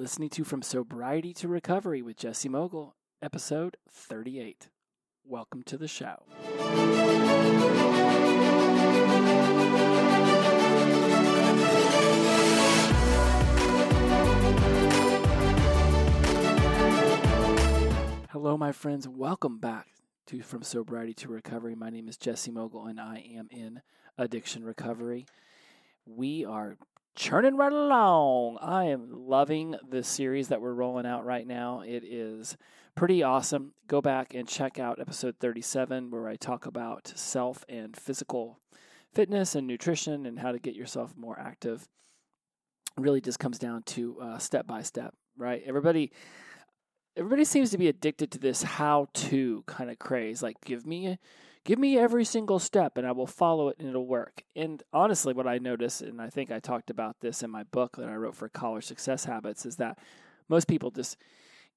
listening to From Sobriety to Recovery with Jesse Mogul, episode 38. Welcome to the show. Hello, my friends. Welcome back to From Sobriety to Recovery. My name is Jesse Mogul, and I am in addiction recovery. We are churning right along. I am loving the series that we're rolling out right now. It is pretty awesome. Go back and check out episode 37, where I talk about self and physical fitness and nutrition and how to get yourself more active. Really just comes down to uh, step by step, right? Everybody. Everybody seems to be addicted to this how-to kind of craze. Like, give me give me every single step and I will follow it and it'll work. And honestly, what I notice, and I think I talked about this in my book that I wrote for College Success Habits, is that most people just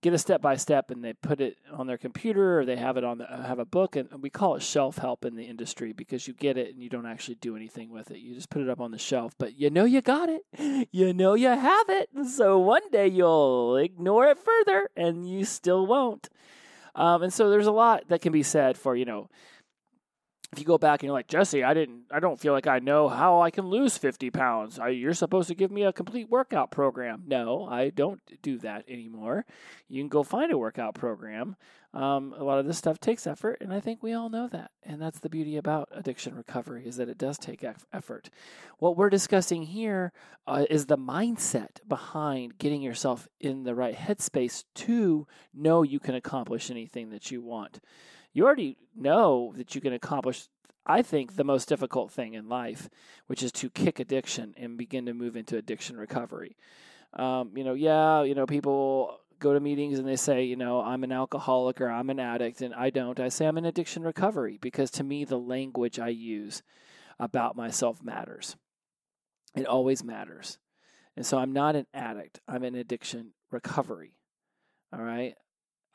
get a step by step and they put it on their computer or they have it on the, have a book and we call it shelf help in the industry because you get it and you don't actually do anything with it. You just put it up on the shelf but you know you got it. You know you have it. So one day you'll ignore it further and you still won't. Um, and so there's a lot that can be said for you know if you go back and you're like Jesse, I didn't, I don't feel like I know how I can lose 50 pounds. I, you're supposed to give me a complete workout program. No, I don't do that anymore. You can go find a workout program. Um, a lot of this stuff takes effort, and I think we all know that. And that's the beauty about addiction recovery is that it does take effort. What we're discussing here uh, is the mindset behind getting yourself in the right headspace to know you can accomplish anything that you want you already know that you can accomplish I think the most difficult thing in life, which is to kick addiction and begin to move into addiction recovery. Um, you know, yeah, you know, people go to meetings and they say, you know, I'm an alcoholic or I'm an addict, and I don't. I say I'm in addiction recovery because to me, the language I use about myself matters. It always matters. And so I'm not an addict, I'm in addiction recovery. All right.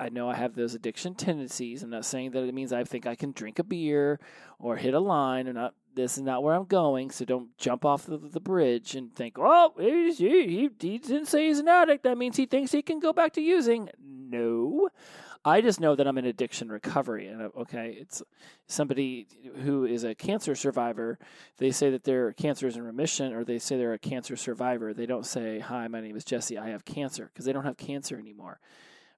I know I have those addiction tendencies. I'm not saying that it means I think I can drink a beer or hit a line. Or not. This is not where I'm going. So don't jump off the, the bridge and think, "Oh, he, he, he didn't say he's an addict. That means he thinks he can go back to using." No, I just know that I'm in addiction recovery. And uh, okay, it's somebody who is a cancer survivor. They say that their cancer is in remission, or they say they're a cancer survivor. They don't say, "Hi, my name is Jesse. I have cancer," because they don't have cancer anymore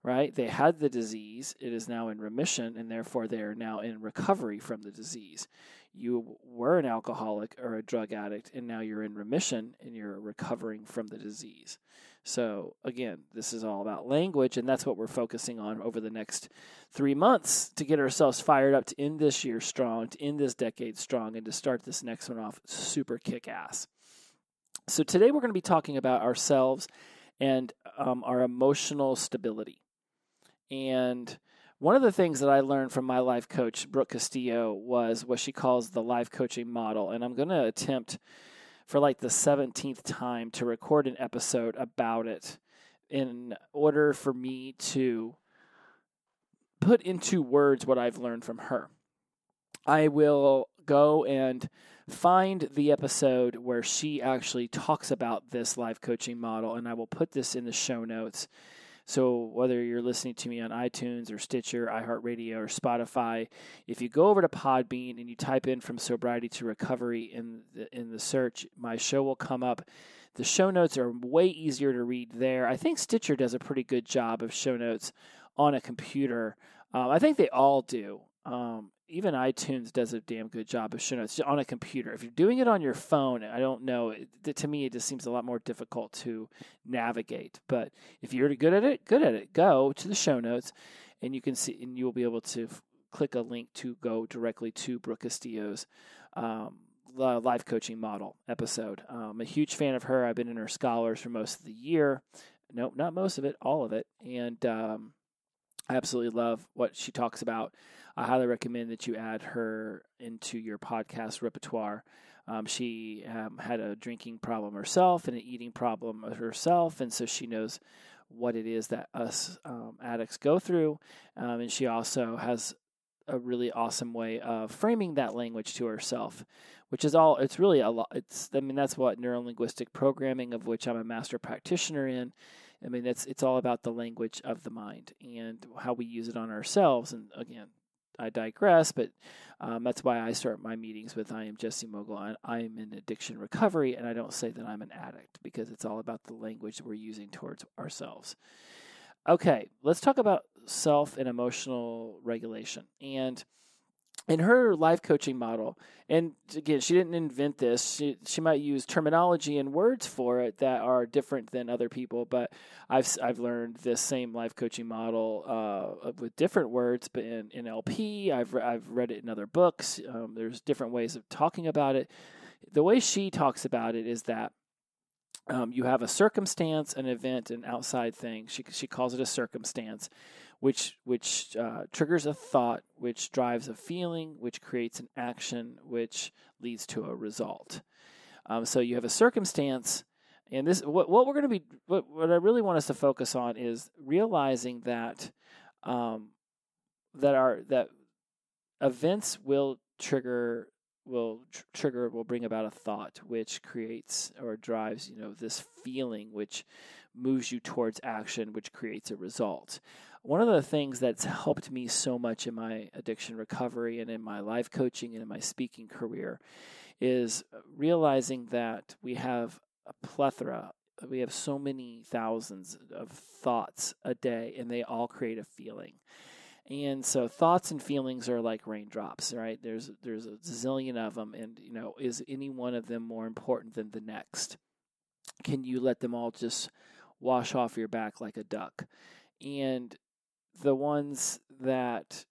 right? They had the disease, it is now in remission, and therefore they are now in recovery from the disease. You were an alcoholic or a drug addict, and now you're in remission and you're recovering from the disease. So, again, this is all about language, and that's what we're focusing on over the next three months to get ourselves fired up to end this year strong, to end this decade strong, and to start this next one off super kick ass. So, today we're going to be talking about ourselves and um, our emotional stability. And one of the things that I learned from my life coach, Brooke Castillo, was what she calls the life coaching model. And I'm going to attempt for like the 17th time to record an episode about it in order for me to put into words what I've learned from her. I will go and find the episode where she actually talks about this life coaching model, and I will put this in the show notes so whether you're listening to me on iTunes or Stitcher, iHeartRadio, or Spotify, if you go over to Podbean and you type in from sobriety to recovery in the, in the search, my show will come up. The show notes are way easier to read there. I think Stitcher does a pretty good job of show notes on a computer. Um, I think they all do. Um, even iTunes does a damn good job of showing notes on a computer. If you're doing it on your phone, I don't know. It, to me, it just seems a lot more difficult to navigate. But if you're good at it, good at it, go to the show notes, and you can see, and you will be able to f- click a link to go directly to Brooke Castillo's um, life coaching model episode. Um, I'm a huge fan of her. I've been in her scholars for most of the year. Nope, not most of it, all of it, and um, I absolutely love what she talks about. I highly recommend that you add her into your podcast repertoire. Um, she um, had a drinking problem herself and an eating problem herself, and so she knows what it is that us um, addicts go through. Um, and she also has a really awesome way of framing that language to herself, which is all. It's really a lot. It's I mean that's what neurolinguistic programming, of which I'm a master practitioner in, I mean, it's it's all about the language of the mind and how we use it on ourselves. And again, I digress, but um, that's why I start my meetings with I am Jesse Mogul. I, I am in addiction recovery, and I don't say that I'm an addict because it's all about the language that we're using towards ourselves. Okay, let's talk about self and emotional regulation. And in her life coaching model, and again, she didn't invent this. She she might use terminology and words for it that are different than other people. But I've I've learned this same life coaching model uh, with different words, but in, in NLP, I've I've read it in other books. Um, there's different ways of talking about it. The way she talks about it is that um, you have a circumstance, an event, an outside thing. She she calls it a circumstance which which uh, triggers a thought, which drives a feeling, which creates an action, which leads to a result. Um, so you have a circumstance, and this what what we're going to be what what I really want us to focus on is realizing that um, that our that events will trigger will tr- trigger will bring about a thought which creates or drives you know this feeling which moves you towards action which creates a result. One of the things that's helped me so much in my addiction recovery and in my life coaching and in my speaking career is realizing that we have a plethora we have so many thousands of thoughts a day and they all create a feeling. And so thoughts and feelings are like raindrops right? There's there's a zillion of them and you know is any one of them more important than the next? Can you let them all just wash off your back like a duck and the ones that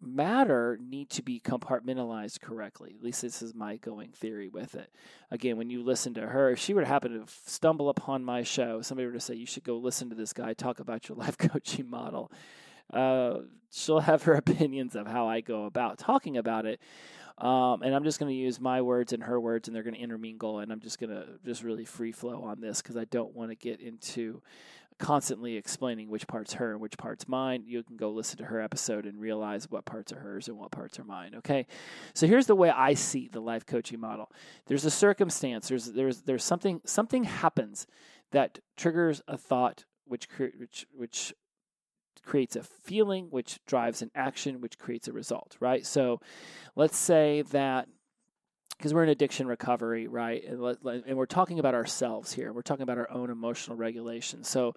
matter need to be compartmentalized correctly. At least this is my going theory with it. Again, when you listen to her, if she were to happen to stumble upon my show, somebody were to say, You should go listen to this guy talk about your life coaching model, uh, she'll have her opinions of how I go about talking about it. Um, and I'm just going to use my words and her words, and they're going to intermingle. And I'm just going to just really free flow on this because I don't want to get into constantly explaining which part's her and which part's mine. You can go listen to her episode and realize what parts are hers and what parts are mine. Okay, so here's the way I see the life coaching model. There's a circumstance. There's there's there's something something happens that triggers a thought, which which which creates a feeling, which drives an action, which creates a result. Right. So, let's say that because we're in addiction recovery, right? And, and, we're talking about ourselves here. We're talking about our own emotional regulation. So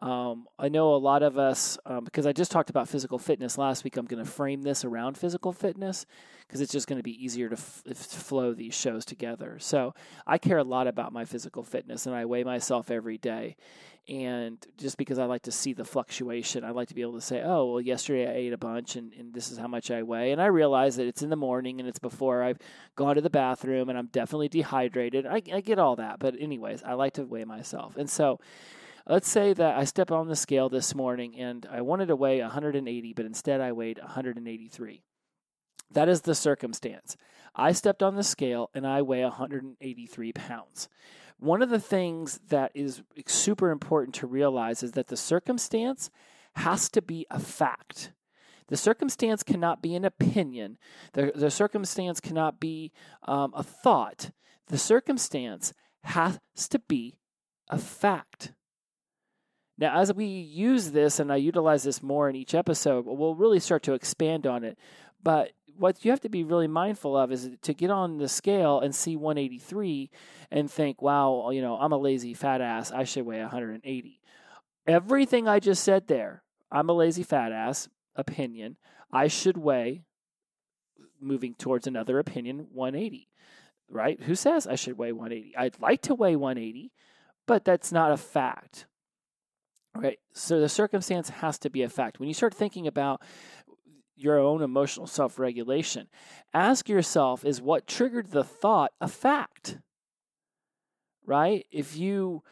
um, I know a lot of us, um, because I just talked about physical fitness last week, I'm going to frame this around physical fitness because it's just going to be easier to, f- to flow these shows together. So I care a lot about my physical fitness and I weigh myself every day. And just because I like to see the fluctuation, I like to be able to say, oh, well, yesterday I ate a bunch and, and this is how much I weigh. And I realize that it's in the morning and it's before I've gone to the bathroom and I'm definitely dehydrated. I, I get all that. But, anyways, I like to weigh myself. And so, let's say that I step on the scale this morning and I wanted to weigh 180, but instead I weighed 183. That is the circumstance. I stepped on the scale and I weigh 183 pounds. One of the things that is super important to realize is that the circumstance has to be a fact. The circumstance cannot be an opinion. The, the circumstance cannot be um, a thought. The circumstance has to be a fact. Now, as we use this and I utilize this more in each episode, we'll really start to expand on it. But what you have to be really mindful of is to get on the scale and see 183 and think, wow, you know, I'm a lazy fat ass. I should weigh 180. Everything I just said there, I'm a lazy fat ass opinion. I should weigh, moving towards another opinion, 180. Right? Who says I should weigh 180? I'd like to weigh 180, but that's not a fact. Right? So the circumstance has to be a fact. When you start thinking about your own emotional self regulation. Ask yourself is what triggered the thought a fact? Right? If you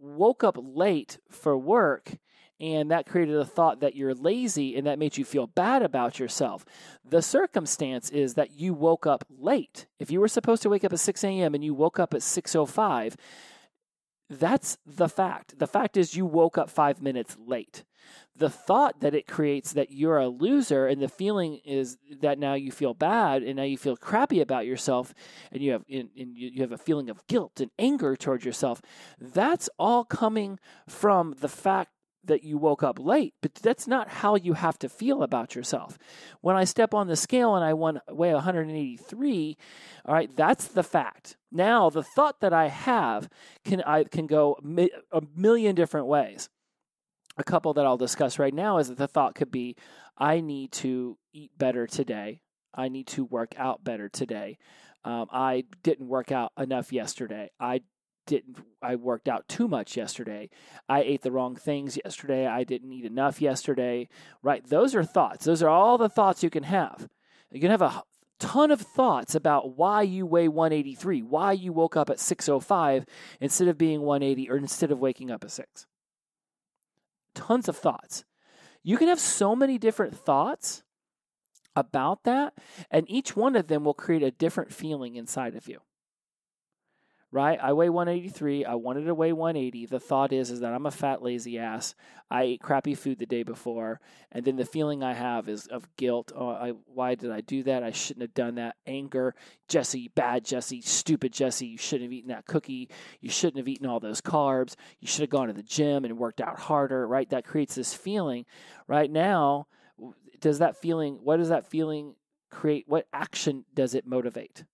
woke up late for work and that created a thought that you're lazy and that made you feel bad about yourself. The circumstance is that you woke up late. If you were supposed to wake up at 6 a.m. and you woke up at 6.05, That's the fact. The fact is, you woke up five minutes late. The thought that it creates that you're a loser, and the feeling is that now you feel bad, and now you feel crappy about yourself, and you have and, you have a feeling of guilt and anger towards yourself. That's all coming from the fact that you woke up late, but that's not how you have to feel about yourself. When I step on the scale and I weigh 183, all right, that's the fact. Now, the thought that I have can I can go a million different ways. A couple that I'll discuss right now is that the thought could be I need to eat better today. I need to work out better today. Um, I didn't work out enough yesterday. I didn't I worked out too much yesterday. I ate the wrong things yesterday. I didn't eat enough yesterday. Right? Those are thoughts. Those are all the thoughts you can have. You can have a ton of thoughts about why you weigh 183, why you woke up at 605 instead of being 180 or instead of waking up at 6. Tons of thoughts. You can have so many different thoughts about that, and each one of them will create a different feeling inside of you right? I weigh 183. I wanted to weigh 180. The thought is is that I'm a fat lazy ass. I ate crappy food the day before, and then the feeling I have is of guilt. Oh, I, why did I do that? I shouldn't have done that. Anger, Jesse, bad Jesse, stupid Jesse. You shouldn't have eaten that cookie. You shouldn't have eaten all those carbs. You should have gone to the gym and worked out harder, right? That creates this feeling. Right now, does that feeling? What does that feeling create? What action does it motivate?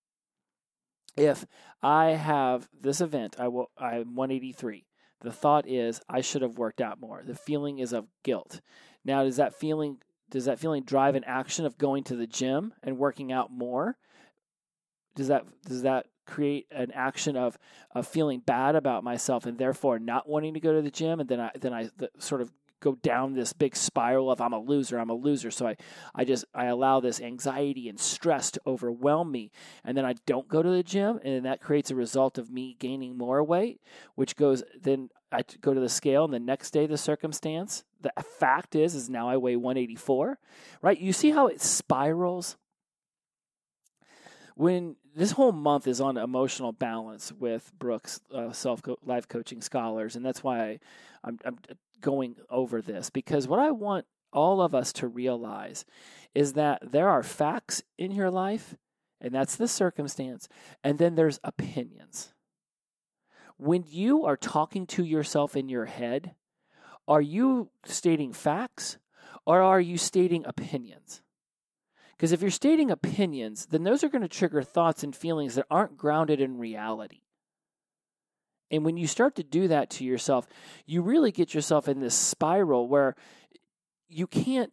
If I have this event, I will I'm 183. The thought is I should have worked out more. The feeling is of guilt. Now, does that feeling does that feeling drive an action of going to the gym and working out more? Does that does that create an action of of feeling bad about myself and therefore not wanting to go to the gym and then I then I sort of go down this big spiral of I'm a loser, I'm a loser. So I, I just I allow this anxiety and stress to overwhelm me. And then I don't go to the gym and that creates a result of me gaining more weight, which goes then I go to the scale and the next day the circumstance, the fact is is now I weigh 184. Right? You see how it spirals? When this whole month is on emotional balance with Brooke's uh, self life coaching scholars, and that's why I'm, I'm going over this because what I want all of us to realize is that there are facts in your life, and that's the circumstance, and then there's opinions. When you are talking to yourself in your head, are you stating facts or are you stating opinions? Because if you're stating opinions, then those are going to trigger thoughts and feelings that aren't grounded in reality. And when you start to do that to yourself, you really get yourself in this spiral where you can't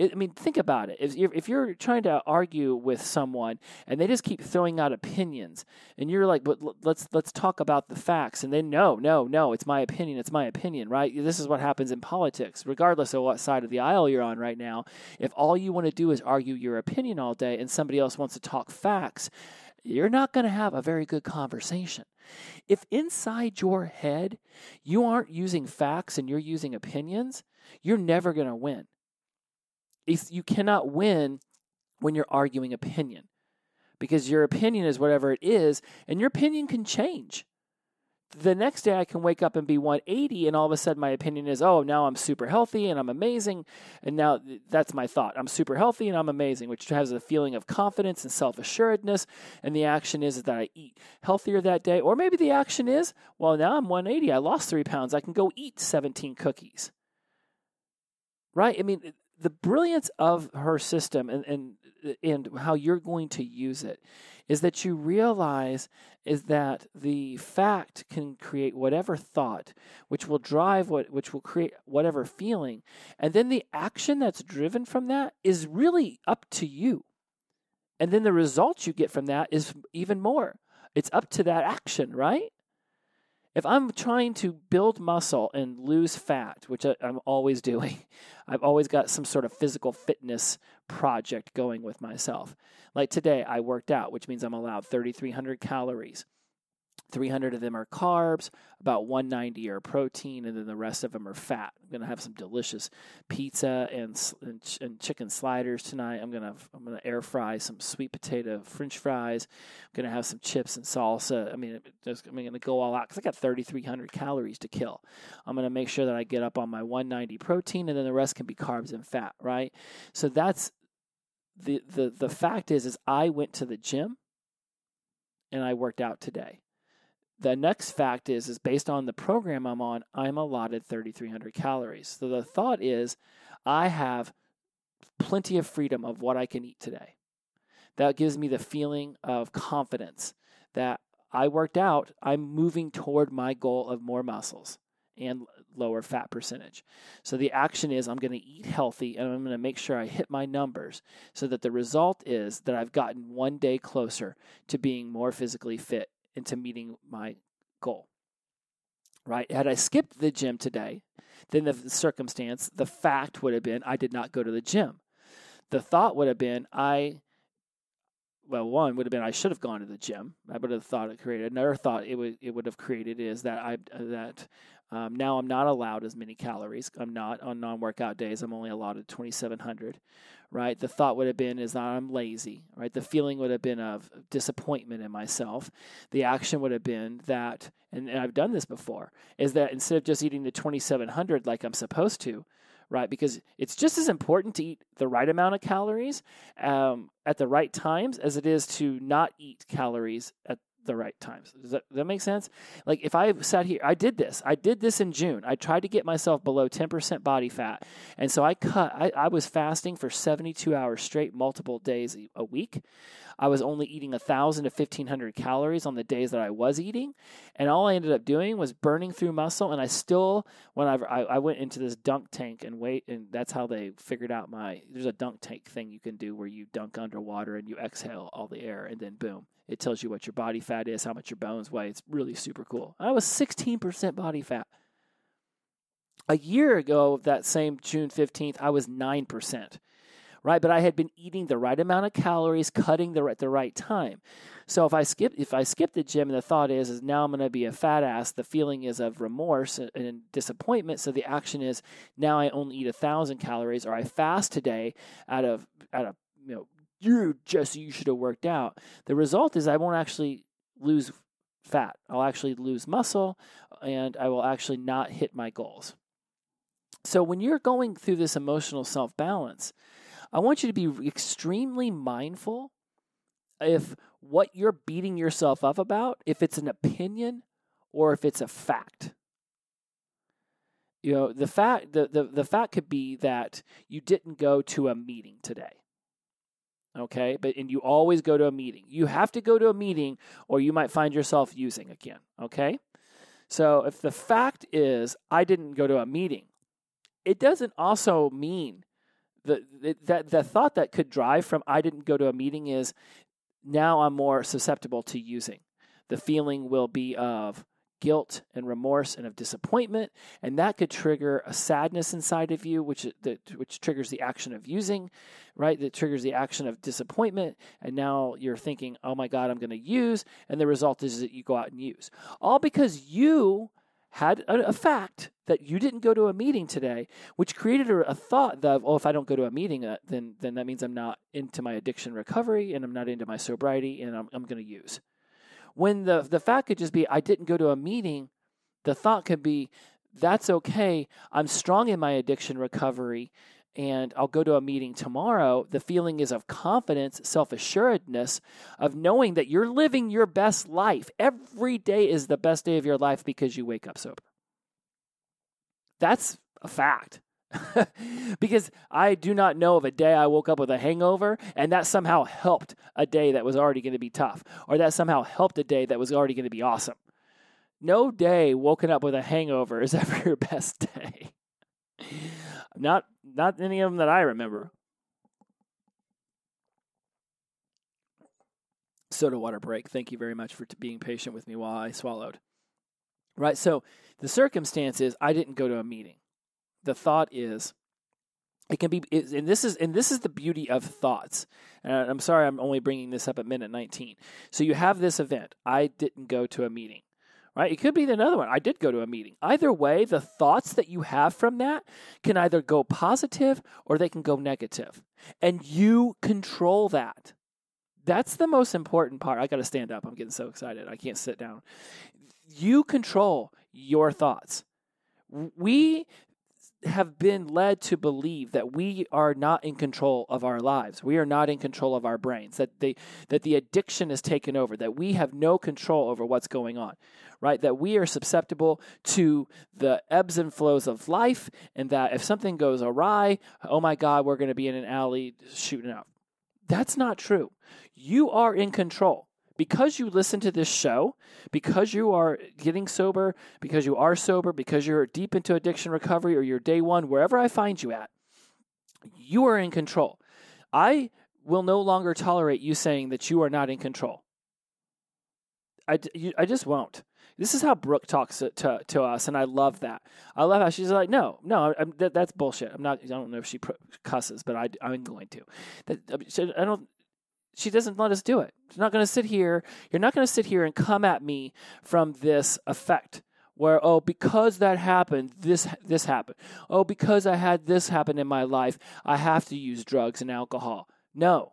I mean, think about it. If you're, if you're trying to argue with someone and they just keep throwing out opinions, and you're like, "But let's let's talk about the facts," and then no, no, no, it's my opinion. It's my opinion, right? This is what happens in politics, regardless of what side of the aisle you're on right now. If all you want to do is argue your opinion all day, and somebody else wants to talk facts, you're not going to have a very good conversation. If inside your head you aren't using facts and you're using opinions, you're never going to win. You cannot win when you're arguing opinion because your opinion is whatever it is, and your opinion can change the next day I can wake up and be 180, and all of a sudden my opinion is, oh, now I'm super healthy and I'm amazing. And now that's my thought. I'm super healthy and I'm amazing, which has a feeling of confidence and self assuredness. And the action is that I eat healthier that day. Or maybe the action is, well, now I'm 180. I lost three pounds. I can go eat 17 cookies. Right? I mean, the brilliance of her system and, and and how you're going to use it is that you realize is that the fact can create whatever thought which will drive what which will create whatever feeling. And then the action that's driven from that is really up to you. And then the results you get from that is even more. It's up to that action right if I'm trying to build muscle and lose fat, which I, am always doing, I've always got some sort of physical fitness project going with myself. Like today, I worked out, which means I'm allowed 3,300 calories. 300 of them are carbs, about 190 are protein, and then the rest of them are fat. I'm gonna have some delicious pizza and and, and chicken sliders tonight. I'm gonna I'm gonna air fry some sweet potato French fries. I'm gonna have some chips and salsa. I mean, just, I'm gonna go all out because I got 3,300 calories to kill. I'm gonna make sure that I get up on my 190 protein, and then the rest can be carbs and fat. Right. So that's the the the fact is is I went to the gym and I worked out today. The next fact is is based on the program I'm on, I'm allotted 3300 calories. So the thought is I have plenty of freedom of what I can eat today. That gives me the feeling of confidence that I worked out, I'm moving toward my goal of more muscles and lower fat percentage. So the action is I'm going to eat healthy and I'm going to make sure I hit my numbers so that the result is that I've gotten one day closer to being more physically fit and to meeting my goal. Right? Had I skipped the gym today, then the circumstance, the fact would have been I did not go to the gym. The thought would have been I well, one would have been I should have gone to the gym. I would have thought it created another thought it would it would have created is that I that um, now I'm not allowed as many calories. I'm not on non-workout days. I'm only allotted 2,700. Right. The thought would have been is that I'm lazy. Right. The feeling would have been of disappointment in myself. The action would have been that, and, and I've done this before, is that instead of just eating the 2,700 like I'm supposed to, right? Because it's just as important to eat the right amount of calories um, at the right times as it is to not eat calories at the right times. Does that, does that make sense? Like if I sat here, I did this. I did this in June. I tried to get myself below 10% body fat. And so I cut, I, I was fasting for 72 hours straight, multiple days a week. I was only eating 1,000 to 1,500 calories on the days that I was eating. And all I ended up doing was burning through muscle. And I still, when I, I went into this dunk tank and wait, and that's how they figured out my, there's a dunk tank thing you can do where you dunk underwater and you exhale all the air and then boom it tells you what your body fat is, how much your bones weigh. It's really super cool. I was 16% body fat. A year ago, that same June 15th, I was 9%. Right, but I had been eating the right amount of calories, cutting the at the right time. So if I skip if I skip the gym, and the thought is is now I'm going to be a fat ass. The feeling is of remorse and disappointment. So the action is now I only eat a thousand calories, or I fast today out of out of you know you, Jesse, you should have worked out. The result is I won't actually lose fat. I'll actually lose muscle and I will actually not hit my goals. So when you're going through this emotional self balance, I want you to be extremely mindful if what you're beating yourself up about, if it's an opinion or if it's a fact. You know, the fact the, the, the fact could be that you didn't go to a meeting today okay? But and you always go to a meeting. You have to go to a meeting or you might find yourself using again okay? So if the fact is i didn't go to a meeting it doesn't also mean that that the thought that could drive from i didn't go to a meeting is now i'm more susceptible to using the feeling will be of guilt and remorse and of disappointment, and that could trigger a sadness inside of you, which which triggers the action of using, right? That triggers the action of disappointment, and now you're thinking, "Oh my God, I'm going to use," and the result is that you go out and use, all because you had a, a, fact that you didn't go to a meeting today, which created a, a thought of, oh, if I don't go to a meeting, uh, then then that means I'm not into my addiction recovery and I'm not into my sobriety and I'm, I'm going to use. When the, the fact could just be, I didn't go to a meeting, the thought could be, that's okay. I'm strong in my addiction recovery and I'll go to a meeting tomorrow. The feeling is of confidence, self assuredness, of knowing that you're living your best life. Every day is the best day of your life because you wake up sober. That's a fact. because I do not know of a day I woke up with a hangover and that somehow helped a day that was already going to be tough, or that somehow helped a day that was already going to be awesome. No day woken up with a hangover is ever your best day. Not not any of them that I remember. Soda water break. Thank you very much for t- being patient with me while I swallowed. Right. So the circumstance is I didn't go to a meeting the thought is It can be, and this is and this is the beauty of thoughts. And I'm sorry, I'm only bringing this up at minute 19. So you have this event. I didn't go to a meeting, right? It could be another one. I did go to a meeting. Either way, the thoughts that you have from that can either go positive or they can go negative, and you control that. That's the most important part. I got to stand up. I'm getting so excited. I can't sit down. You control your thoughts. We have been led to believe that we are not in control of our lives. We are not in control of our brains. That they that the addiction is taken over. That we have no control over what's going on. Right? That we are susceptible to the ebbs and flows of life, and that if something goes awry, oh my God, we're going to be in an alley shooting up. That's not true. You are in control because you listen to this show, because you are getting sober, because you are sober, because you're deep into addiction recovery or you're day one, wherever I find you at, you are in control. I will no longer tolerate you saying that you are not in control. I, you, I just won't. This is how Brooke talks to, to, to, us, and I love that. I love how she's like, "No, no, that, that's bullshit. I'm not. I don't know if she cusses, but I, I'm going to. That I don't she doesn't let us do it. She's not going to sit here. You're not going to sit here and come at me from this effect where oh because that happened this this happened. Oh because I had this happen in my life, I have to use drugs and alcohol. No.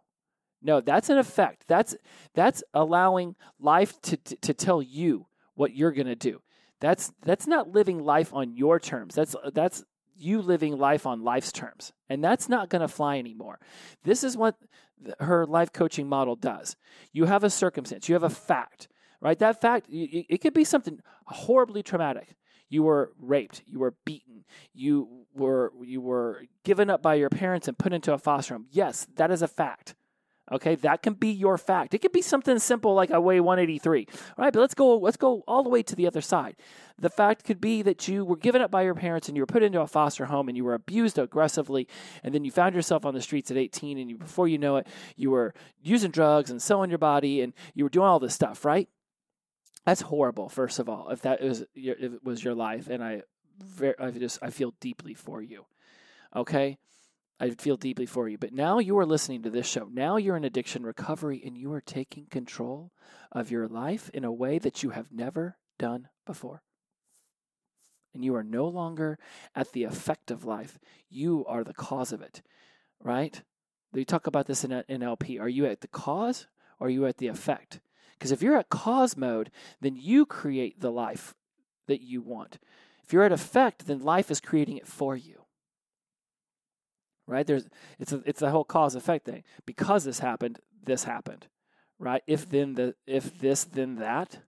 No, that's an effect. That's that's allowing life to to, to tell you what you're going to do. That's that's not living life on your terms. That's that's you living life on life's terms. And that's not going to fly anymore. This is what her life coaching model does. You have a circumstance, you have a fact, right? That fact, it could be something horribly traumatic. You were raped, you were beaten, you were you were given up by your parents and put into a foster home. Yes, that is a fact. Okay, that can be your fact. It could be something simple like I weigh 183. All right, but let's go let's go all the way to the other side. The fact could be that you were given up by your parents and you were put into a foster home and you were abused aggressively and then you found yourself on the streets at 18 and you, before you know it, you were using drugs and selling your body and you were doing all this stuff, right? That's horrible, first of all, if that is your, if it was your life and I very, I just I feel deeply for you. Okay? I feel deeply for you. But now you are listening to this show. Now you're in addiction recovery and you are taking control of your life in a way that you have never done before. And you are no longer at the effect of life. You are the cause of it, right? We talk about this in, uh, in NLP. Are you at the cause or are you at the effect? Because if you're at cause mode, then you create the life that you want. If you're at effect, then life is creating it for you right? There's it's a, it's a whole cause effect thing. Because this happened, this happened, right? If then the if this then that,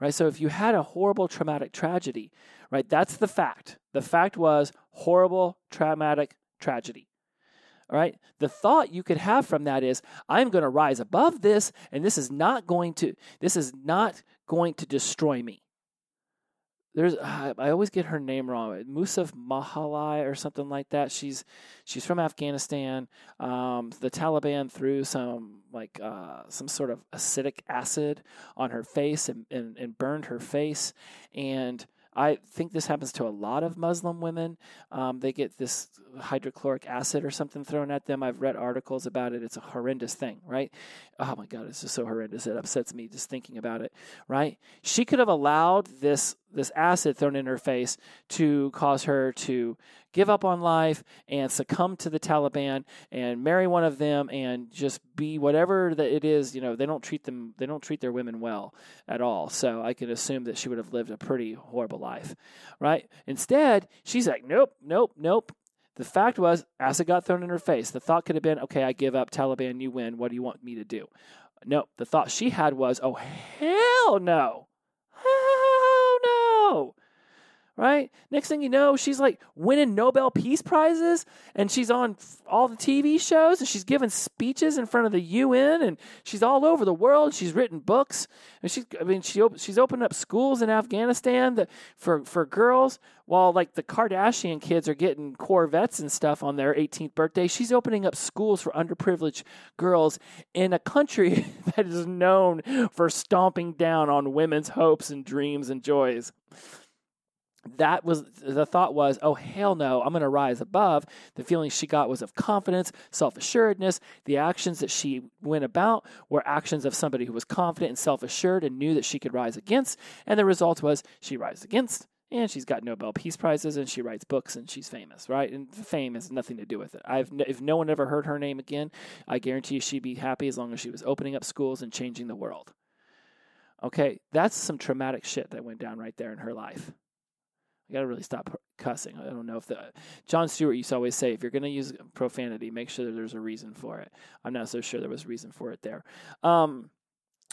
right? So if you had a horrible traumatic tragedy, right? That's the fact. The fact was horrible traumatic tragedy. All right. The thought you could have from that is, I'm going to rise above this, and this is not going to this is not going to destroy me there's I always get her name wrong. Musaf Mahalai or something like that. She's she's from Afghanistan. Um, the Taliban threw some like uh, some sort of acidic acid on her face and, and, and burned her face and I think this happens to a lot of Muslim women. Um, they get this hydrochloric acid or something thrown at them. I've read articles about it. It's a horrendous thing, right? Oh my God, it's just so horrendous. It upsets me just thinking about it, right? She could have allowed this this acid thrown in her face to cause her to give up on life and succumb to the Taliban and marry one of them and just be whatever that it is. You know, they don't treat them, they don't treat their women well at all. So I can assume that she would have lived a pretty horrible life, right? Instead, she's like, nope, nope, nope. The fact was, acid got thrown in her face. The thought could have been, okay, I give up, Taliban, you win. What do you want me to do? No, the thought she had was, oh, hell no. No right? Next thing you know, she's like winning Nobel Peace Prizes and she's on all the TV shows and she's giving speeches in front of the UN and she's all over the world. She's written books and she's, I mean, she, she's opened up schools in Afghanistan that, for, for girls while like the Kardashian kids are getting Corvettes and stuff on their 18th birthday. She's opening up schools for underprivileged girls in a country that is known for stomping down on women's hopes and dreams and joys. That was the thought was, oh, hell no, I'm going to rise above. The feeling she got was of confidence, self assuredness. The actions that she went about were actions of somebody who was confident and self assured and knew that she could rise against. And the result was she rises against and she's got Nobel Peace Prizes and she writes books and she's famous, right? And fame has nothing to do with it. I've if no one ever heard her name again, I guarantee she'd be happy as long as she was opening up schools and changing the world. Okay, that's some traumatic shit that went down right there in her life. I got to really stop cussing. I don't know if the Jon Stewart used to always say, if you're to use profanity, make sure that there's a reason for it. I'm not so sure there was a reason for it there. Um,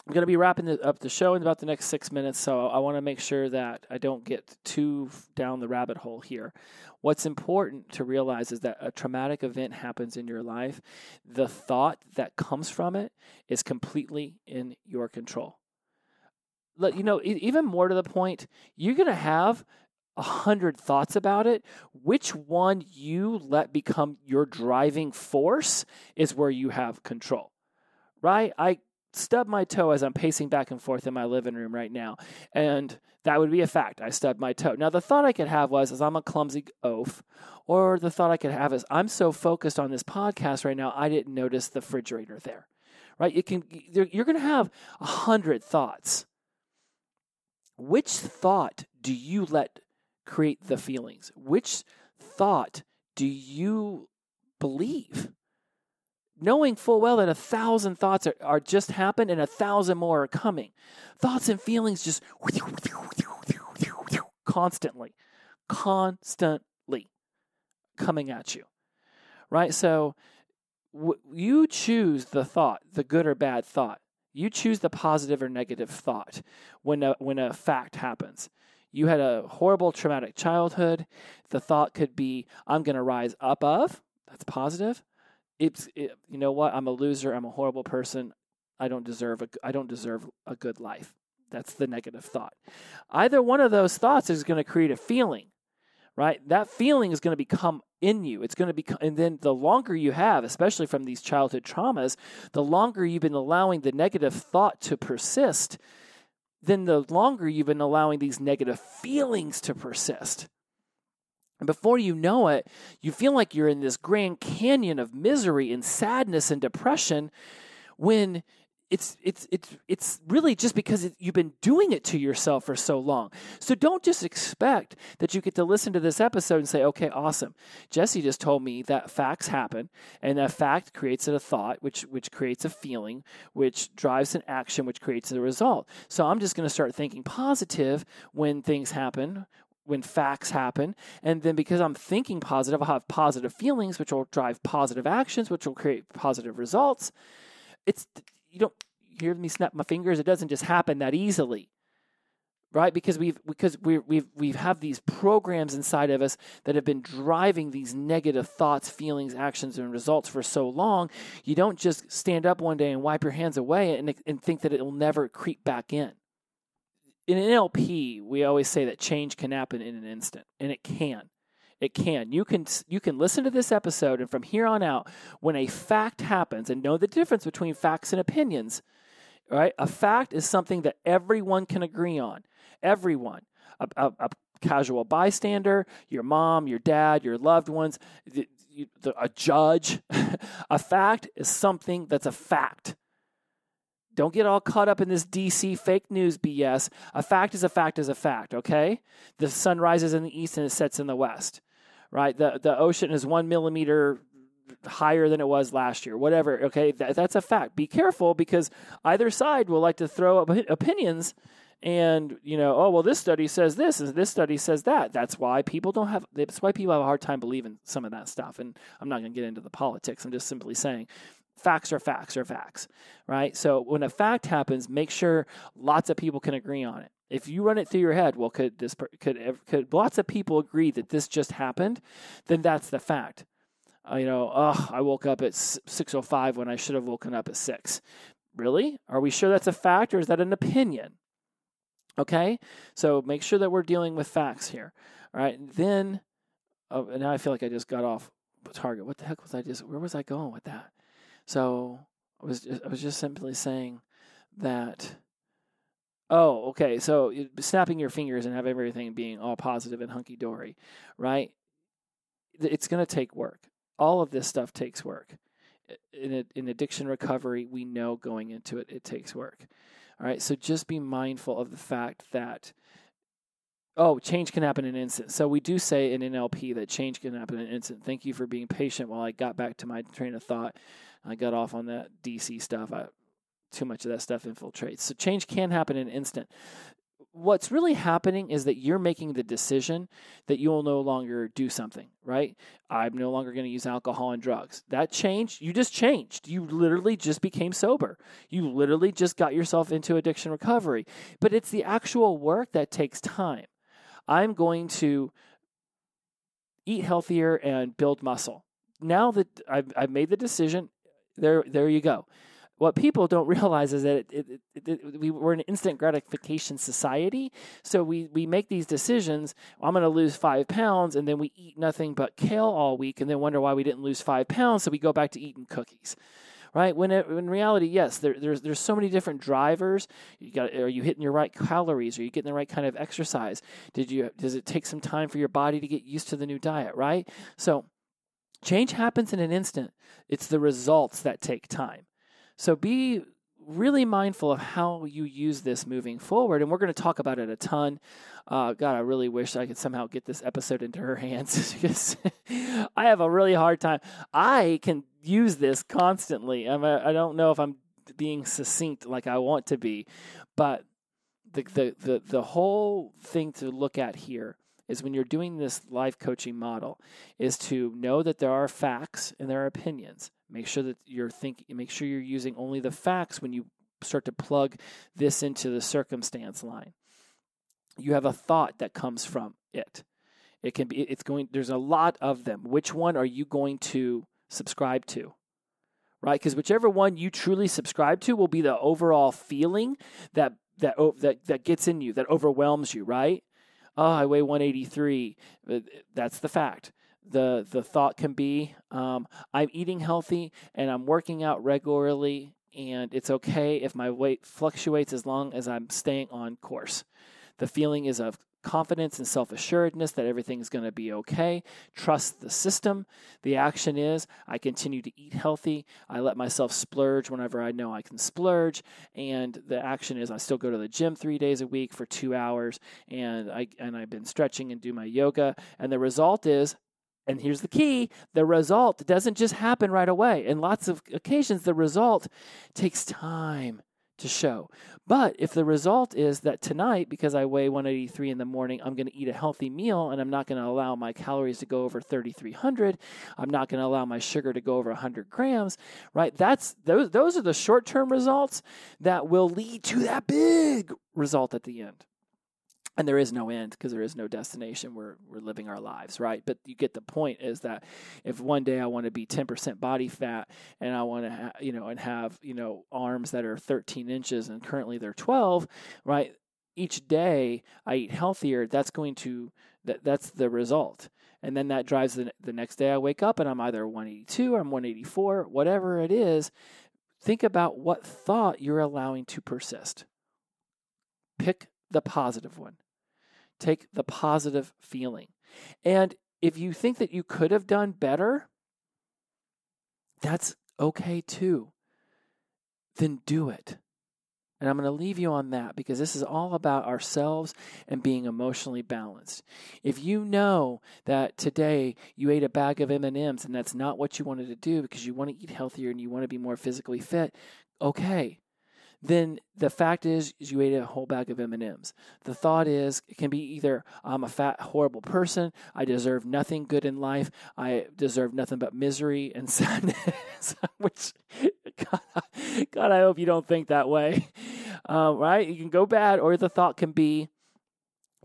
I'm to be wrapping up the show in about the next six minutes, so I want to make sure that I don't get too down the rabbit hole here. What's important to realize is that a traumatic event happens in your life. The thought that comes from it is completely in your control. You know, even more to the point, you're going to have a hundred thoughts about it. Which one you let become your driving force is where you have control, right? I stub my toe as I'm pacing back and forth in my living room right now. And that would be a fact. I stubbed my toe. Now, the thought I could have was, is I'm a clumsy oaf. Or the thought I could have is, I'm so focused on this podcast right now, I didn't notice the refrigerator there. Right? You can, you're going to have a hundred thoughts. Which thought do you let create the feelings? Which thought do you believe? knowing full well that a thousand thoughts are, are just happened and a thousand more are coming. Thoughts and feelings just constantly, constantly coming at you. Right? So w- you choose the thought, the good or bad thought. You choose the positive or negative thought when a, when a fact happens. You had a horrible traumatic childhood. The thought could be, I'm going to rise up of. That's positive. It's it, you know what? I'm a loser. I'm a horrible person. I don't deserve a i don't deserve a good life. That's the negative thought. Either one of those thoughts is going to create a feeling right? That feeling is going to become in you. It's going to become and then the longer you have especially from these childhood traumas the longer you've been allowing the negative thought to persist then the longer you've been allowing these negative feelings to persist and before you know it, you feel like you're in this grand canyon of misery and sadness and depression when it's it's it's it's really just because it, you've been doing it to yourself for so long. So don't just expect that you get to listen to this episode and say, "Okay, awesome. Jesse just told me that facts happen, and that fact creates a thought, which which creates a feeling, which drives an action, which creates a result. So I'm just going to start thinking positive when things happen, when facts happen. And then because I'm thinking positive, I'll have positive feelings, which will drive positive actions, which will create positive results. It's, you don't hear me snap my fingers. It doesn't just happen that easily. Right, because we've because we we've we've have these programs inside of us that have been driving these negative thoughts, feelings, actions, and results for so long. You don't just stand up one day and wipe your hands away and, and think that it will never creep back in in NLP, we always say that change can happen in an instant, and it can. It can. You can you can listen to this episode, and from here on out, when a fact happens, and know the difference between facts and opinions. Right? A fact is something that everyone can agree on. Everyone. A, a, a casual bystander, your mom, your dad, your loved ones, the, the, a judge. a fact is something that's a fact. Don't get all caught up in this DC fake news BS. A fact is a fact is a fact, okay? The sun rises in the east and it sets in the west, right? The, the ocean is one millimeter higher than it was last year, whatever, okay? That, that's a fact. Be careful because either side will like to throw up opinions and you know oh well this study says this and this study says that that's why people don't have that's why people have a hard time believing some of that stuff and i'm not going to get into the politics i'm just simply saying facts are facts are facts, right? So when a fact happens, make sure lots of people can agree on it. If you run it through your head, well, could this could could lots of people agree that this just happened? Then that's the fact. Uh, you know, oh, I woke up at six o oh five when I should have woken up at six. Really? Are we sure that's a fact or is that an opinion? Okay, so make sure that we're dealing with facts here. All right, then oh, now I feel like I just got off target. What the heck was I just? Where was I going with that? So I was just, I was just simply saying that oh, okay, so snapping your fingers and have everything being all positive and hunky dory, right? It's going to take work. All of this stuff takes work. In, in addiction recovery, we know going into it, it takes work. All right, so just be mindful of the fact that oh, change can happen in an instant. So we do say in NLP that change can happen in an instant. Thank you for being patient while I got back to my train of thought. I got off on that DC stuff. I, too much of that stuff infiltrates. So change can happen in an instant. What's really happening is that you're making the decision that you will no longer do something, right? I'm no longer going to use alcohol and drugs. That changed. You just changed. You literally just became sober. You literally just got yourself into addiction recovery. But it's the actual work that takes time. I'm going to eat healthier and build muscle. Now that I've, I've made the decision, there, there you go what people don't realize is that it, it, it, we, we're an instant gratification society. So we, we make these decisions. I'm going to lose five pounds, and then we eat nothing but kale all week, and then wonder why we didn't lose five pounds. So we go back to eating cookies, right? When it, in reality, yes, there, there's there's so many different drivers. You got are you hitting your right calories? Are you getting the right kind of exercise? Did you does it take some time for your body to get used to the new diet, right? So change happens in an instant. It's the results that take time. So be really mindful of how you use this moving forward. And we're going to talk about it a ton. Uh, God, I really wish I could somehow get this episode into her hands because I have a really hard time. I can use this constantly. I'm a, I don't know if I'm being succinct like I want to be, but the, the, the, the whole thing to look at here is when you're doing this life coaching model is to know that there are facts and there are opinions Make sure that you're thinking. Make sure you're using only the facts when you start to plug this into the circumstance line. You have a thought that comes from it. It can be. It's going. There's a lot of them. Which one are you going to subscribe to? Right, because whichever one you truly subscribe to will be the overall feeling that that that that gets in you, that overwhelms you. Right? Oh, I weigh 183. That's the fact the the thought can be um, i'm eating healthy and i'm working out regularly and it's okay if my weight fluctuates as long as i'm staying on course the feeling is of confidence and self assuredness that everything's going to be okay. Trust the system. The action is I continue to eat healthy. I let myself splurge whenever I know I can splurge. And the action is I still go to the gym three days a week for two hours and I and I've been stretching and do my yoga. And the result is and here's the key the result doesn't just happen right away. In lots of occasions, the result takes time to show. But if the result is that tonight, because I weigh 183 in the morning, I'm going to eat a healthy meal and I'm not going to allow my calories to go over 3,300, I'm not going to allow my sugar to go over 100 grams, right? That's those, those are the short term results that will lead to that big result at the end and there is no end because there is no destination we're, we're living our lives right? But you get the point is that if one day i want to be 10% body fat and i want to ha- you know and have you know arms that are 13 inches and currently they're 12 right each day i eat healthier that's going to that, that's the result. And then that drives the, the next day i wake up and i'm either 182 or i'm 184 whatever it is think about what thought you're allowing to persist. Pick the positive one Take the positive feeling. And if you think that you could have done better, that's okay too. Then do it. And I'm going to leave you on that because this is all about ourselves and being emotionally balanced. If you know that today you ate a bag of M&Ms and that's not what you wanted to do because you want to eat healthier and you want to be more physically fit, okay then the fact is, is you ate a whole bag of M&Ms. The thought is it can be either I'm a fat horrible person, I deserve nothing good in life, I deserve nothing but misery and sadness, which God, God, I hope you don't think that way. Uh, right? You can go bad or the thought can be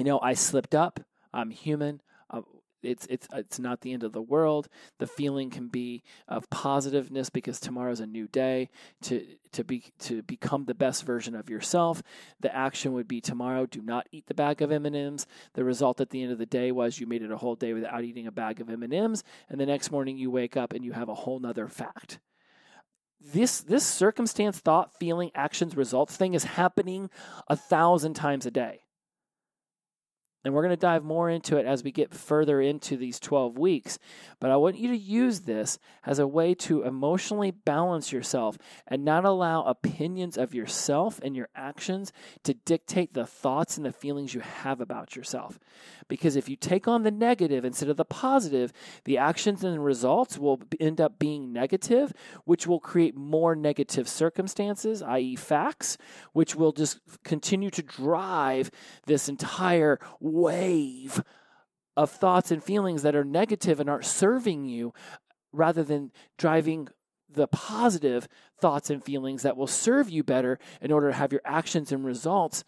you know, I slipped up, I'm human, it's it's it's not the end of the world. The feeling can be of positiveness because tomorrow's a new day to to be to become the best version of yourself. The action would be tomorrow do not eat the bag of M&Ms. The result at the end of the day was you made it a whole day without eating a bag of M&Ms and the next morning you wake up and you have a whole nother fact. this this circumstance, thought, feeling, actions, results thing is happening a thousand times a day. And we're going to dive more into it as we get further into these 12 weeks. But I want you to use this as a way to emotionally balance yourself and not allow opinions of yourself and your actions to dictate the thoughts and the feelings you have about yourself. Because if you take on the negative instead of the positive, the actions and results will end up being negative, which will create more negative circumstances, i.e., facts, which will just continue to drive this entire wave of thoughts and feelings that are negative and aren't serving you rather than driving the positive thoughts and feelings that will serve you better in order to have your actions and results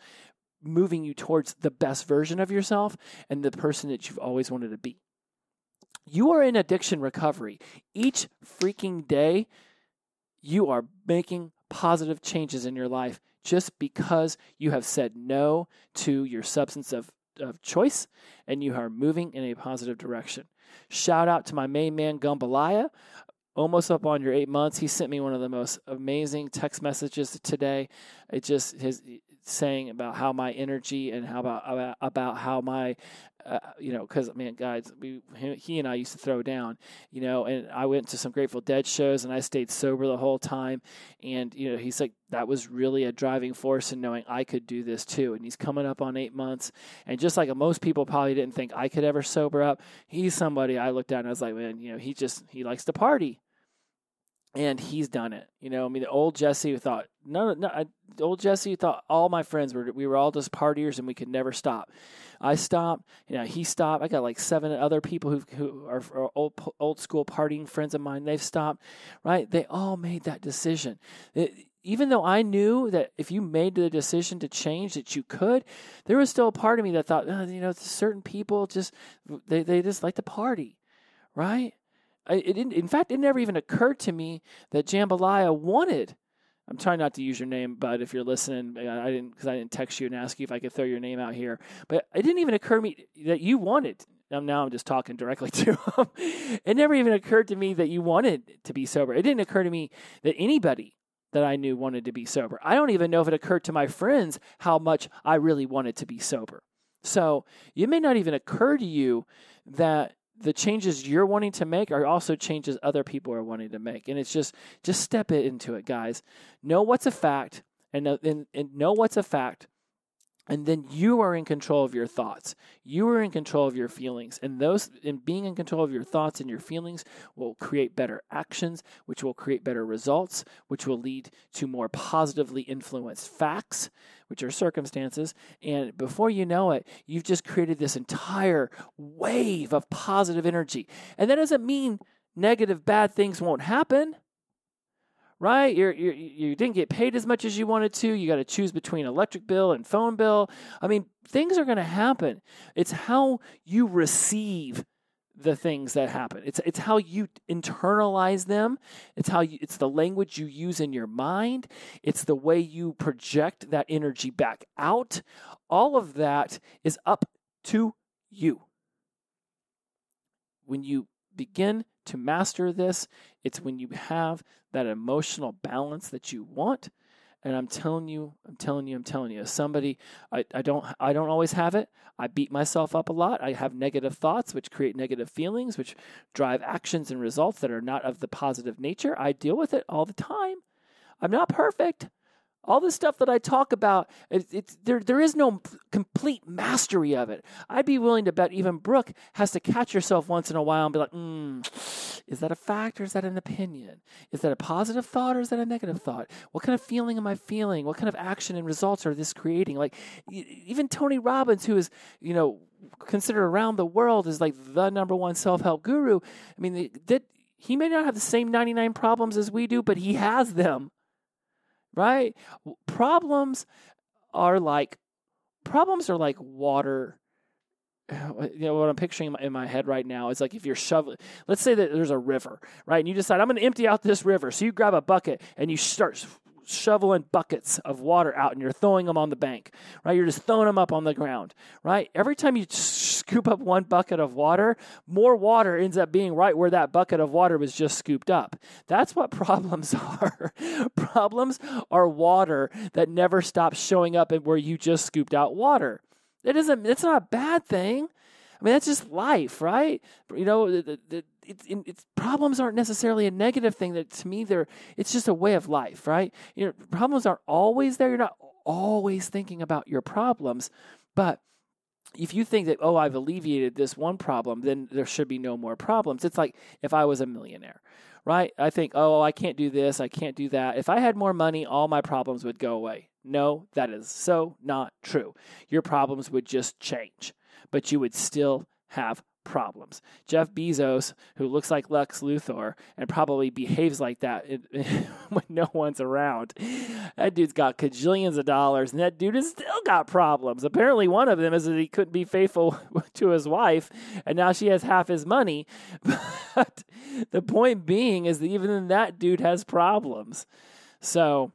moving you towards the best version of yourself and the person that you've always wanted to be. You are in addiction recovery. Each freaking day, you are making positive changes in your life just because you have said no to your substance of, of choice and you are moving in a positive direction. Shout out to my main man, Gumbalaya. Almost up on your eight months. He sent me one of the most amazing text messages today. It just his saying about how my energy and how about about, about how my uh, you know, because man, guys, we he and I used to throw down, you know, and I went to some Grateful Dead shows and I stayed sober the whole time, and you know, he's like that was really a driving force in knowing I could do this too. And he's coming up on eight months, and just like most people probably didn't think I could ever sober up, he's somebody I looked at and I was like, man, you know, he just he likes to party, and he's done it. You know, I mean, the old Jesse thought no, no, old Jesse thought all my friends were we were all just partiers and we could never stop. I stopped, you know, he stopped. I got like seven other people who who are, are old old school partying friends of mine. They've stopped, right? They all made that decision. It, even though I knew that if you made the decision to change, that you could, there was still a part of me that thought, oh, you know, certain people just they they just like to party, right? it didn't, in fact, it never even occurred to me that Jambalaya wanted. I'm trying not to use your name, but if you're listening, I didn't because I didn't text you and ask you if I could throw your name out here. But it didn't even occur to me that you wanted. Now I'm just talking directly to him. it never even occurred to me that you wanted to be sober. It didn't occur to me that anybody that I knew wanted to be sober. I don't even know if it occurred to my friends how much I really wanted to be sober. So it may not even occur to you that the changes you're wanting to make are also changes other people are wanting to make. And it's just just step it into it guys. Know what's a fact and, and, and know what's a fact and then you are in control of your thoughts. You are in control of your feelings. And those in being in control of your thoughts and your feelings will create better actions which will create better results which will lead to more positively influenced facts which are circumstances. And before you know it you've just created this entire wave of positive energy. And that doesn't mean negative bad things won't happen right? You're, you're, you didn't get paid as much as you wanted to. You got to choose between electric bill and phone bill. I mean, things are going to happen. It's how you receive the things that happen. It's it's how you internalize them. It's how you, it's the language you use in your mind. It's the way you project that energy back out. All of that is up to you. When you begin to master this, it's when you have that emotional balance that you want. And I'm telling you, I'm telling you, I'm telling you, somebody, I, I don't I don't always have it. I beat myself up a lot. I have negative thoughts which create negative feelings, which drive actions and results that are not of the positive nature. I deal with it all the time. I'm not perfect. All the stuff that I talk about, it, it's there. There is no complete mastery of it. I'd be willing to bet even Brooke has to catch herself once in a while and be like, mm, "Is that a fact or is that an opinion? Is that a positive thought or is that a negative thought? What kind of feeling am I feeling? What kind of action and results are this creating?" Like even Tony Robbins, who is you know considered around the world as like the number one self help guru. I mean, that he may not have the same 99 problems as we do, but he has them right? Problems are like problems are like water. You know what I'm picturing in my head right now is like if you're shoveling. Let's say that there's a river, right? And you decide I'm going to empty out this river. So you grab a bucket and you start shoveling buckets of water out and you're throwing them on the bank, right? You're just throwing them up on the ground, right? Every time you scoop up one bucket of water, more water ends up being right where that bucket of water was just scooped up. That's what problems are. problems are water that never stops showing up at where you just scooped out water. It isn't. It's not a bad thing. I mean, that's just life, right? You know, the, the, it's, it's, problems aren't necessarily a negative thing. That to me, they're it's just a way of life, right? You know, problems aren't always there. You're not always thinking about your problems, but if you think that oh i've alleviated this one problem then there should be no more problems it's like if i was a millionaire right i think oh i can't do this i can't do that if i had more money all my problems would go away no that is so not true your problems would just change but you would still have problems. Jeff Bezos, who looks like Lex Luthor and probably behaves like that when no one's around, that dude's got cajillions of dollars, and that dude has still got problems. Apparently, one of them is that he couldn't be faithful to his wife, and now she has half his money. But the point being is that even that dude has problems. So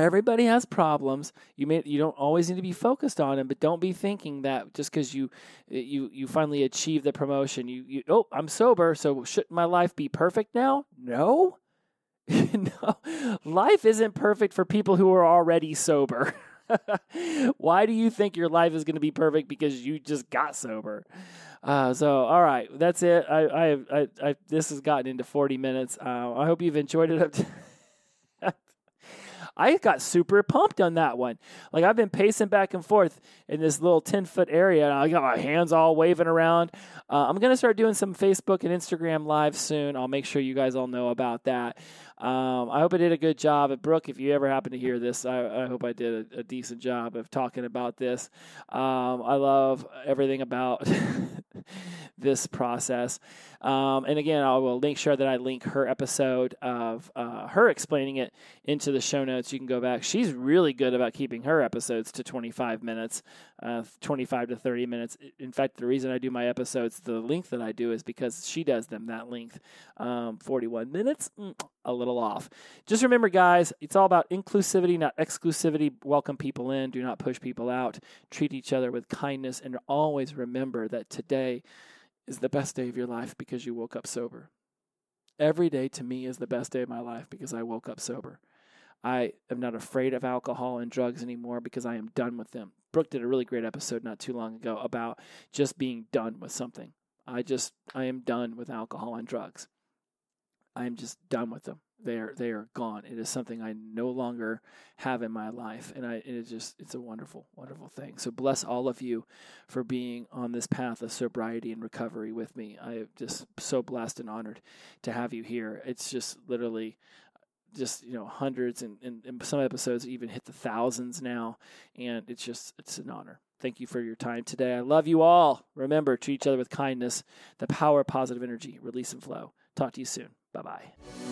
Everybody has problems. You may you don't always need to be focused on them, but don't be thinking that just because you you you finally achieve the promotion, you, you oh I'm sober, so shouldn't my life be perfect now? No, no, life isn't perfect for people who are already sober. Why do you think your life is going to be perfect because you just got sober? Uh, so, all right, that's it. I, I, I, I, this has gotten into 40 minutes. Uh, I hope you've enjoyed it up to I got super pumped on that one. Like I've been pacing back and forth in this little 10 foot area and I got my hands all waving around. Uh, I'm going to start doing some Facebook and Instagram live soon. I'll make sure you guys all know about that. Um, I hope I did a good job. At Brooke, if you ever happen to hear this, I, I hope I did a, a, decent job of talking about this. Um, I love everything about this process. Um, and again, I will link sure that I link her episode of uh, her explaining it into the show notes. You can go back. She's really good about keeping her episodes to 25 minutes, uh, 25 to 30 minutes. In fact, the reason I do my episodes the length that I do is because she does them that length. Um, 41 minutes, mm, a little off. Just remember, guys, it's all about inclusivity, not exclusivity. Welcome people in, do not push people out. Treat each other with kindness, and always remember that today is the best day of your life because you woke up sober. Every day to me is the best day of my life because I woke up sober. I am not afraid of alcohol and drugs anymore because I am done with them. Brooke did a really great episode not too long ago about just being done with something. I just I am done with alcohol and drugs. I am just done with them. They are they are gone. It is something I no longer have in my life, and I it is just it's a wonderful wonderful thing. So bless all of you for being on this path of sobriety and recovery with me. I am just so blessed and honored to have you here. It's just literally just you know hundreds and, and, and some episodes even hit the thousands now and it's just it's an honor thank you for your time today i love you all remember treat each other with kindness the power of positive energy release and flow talk to you soon bye bye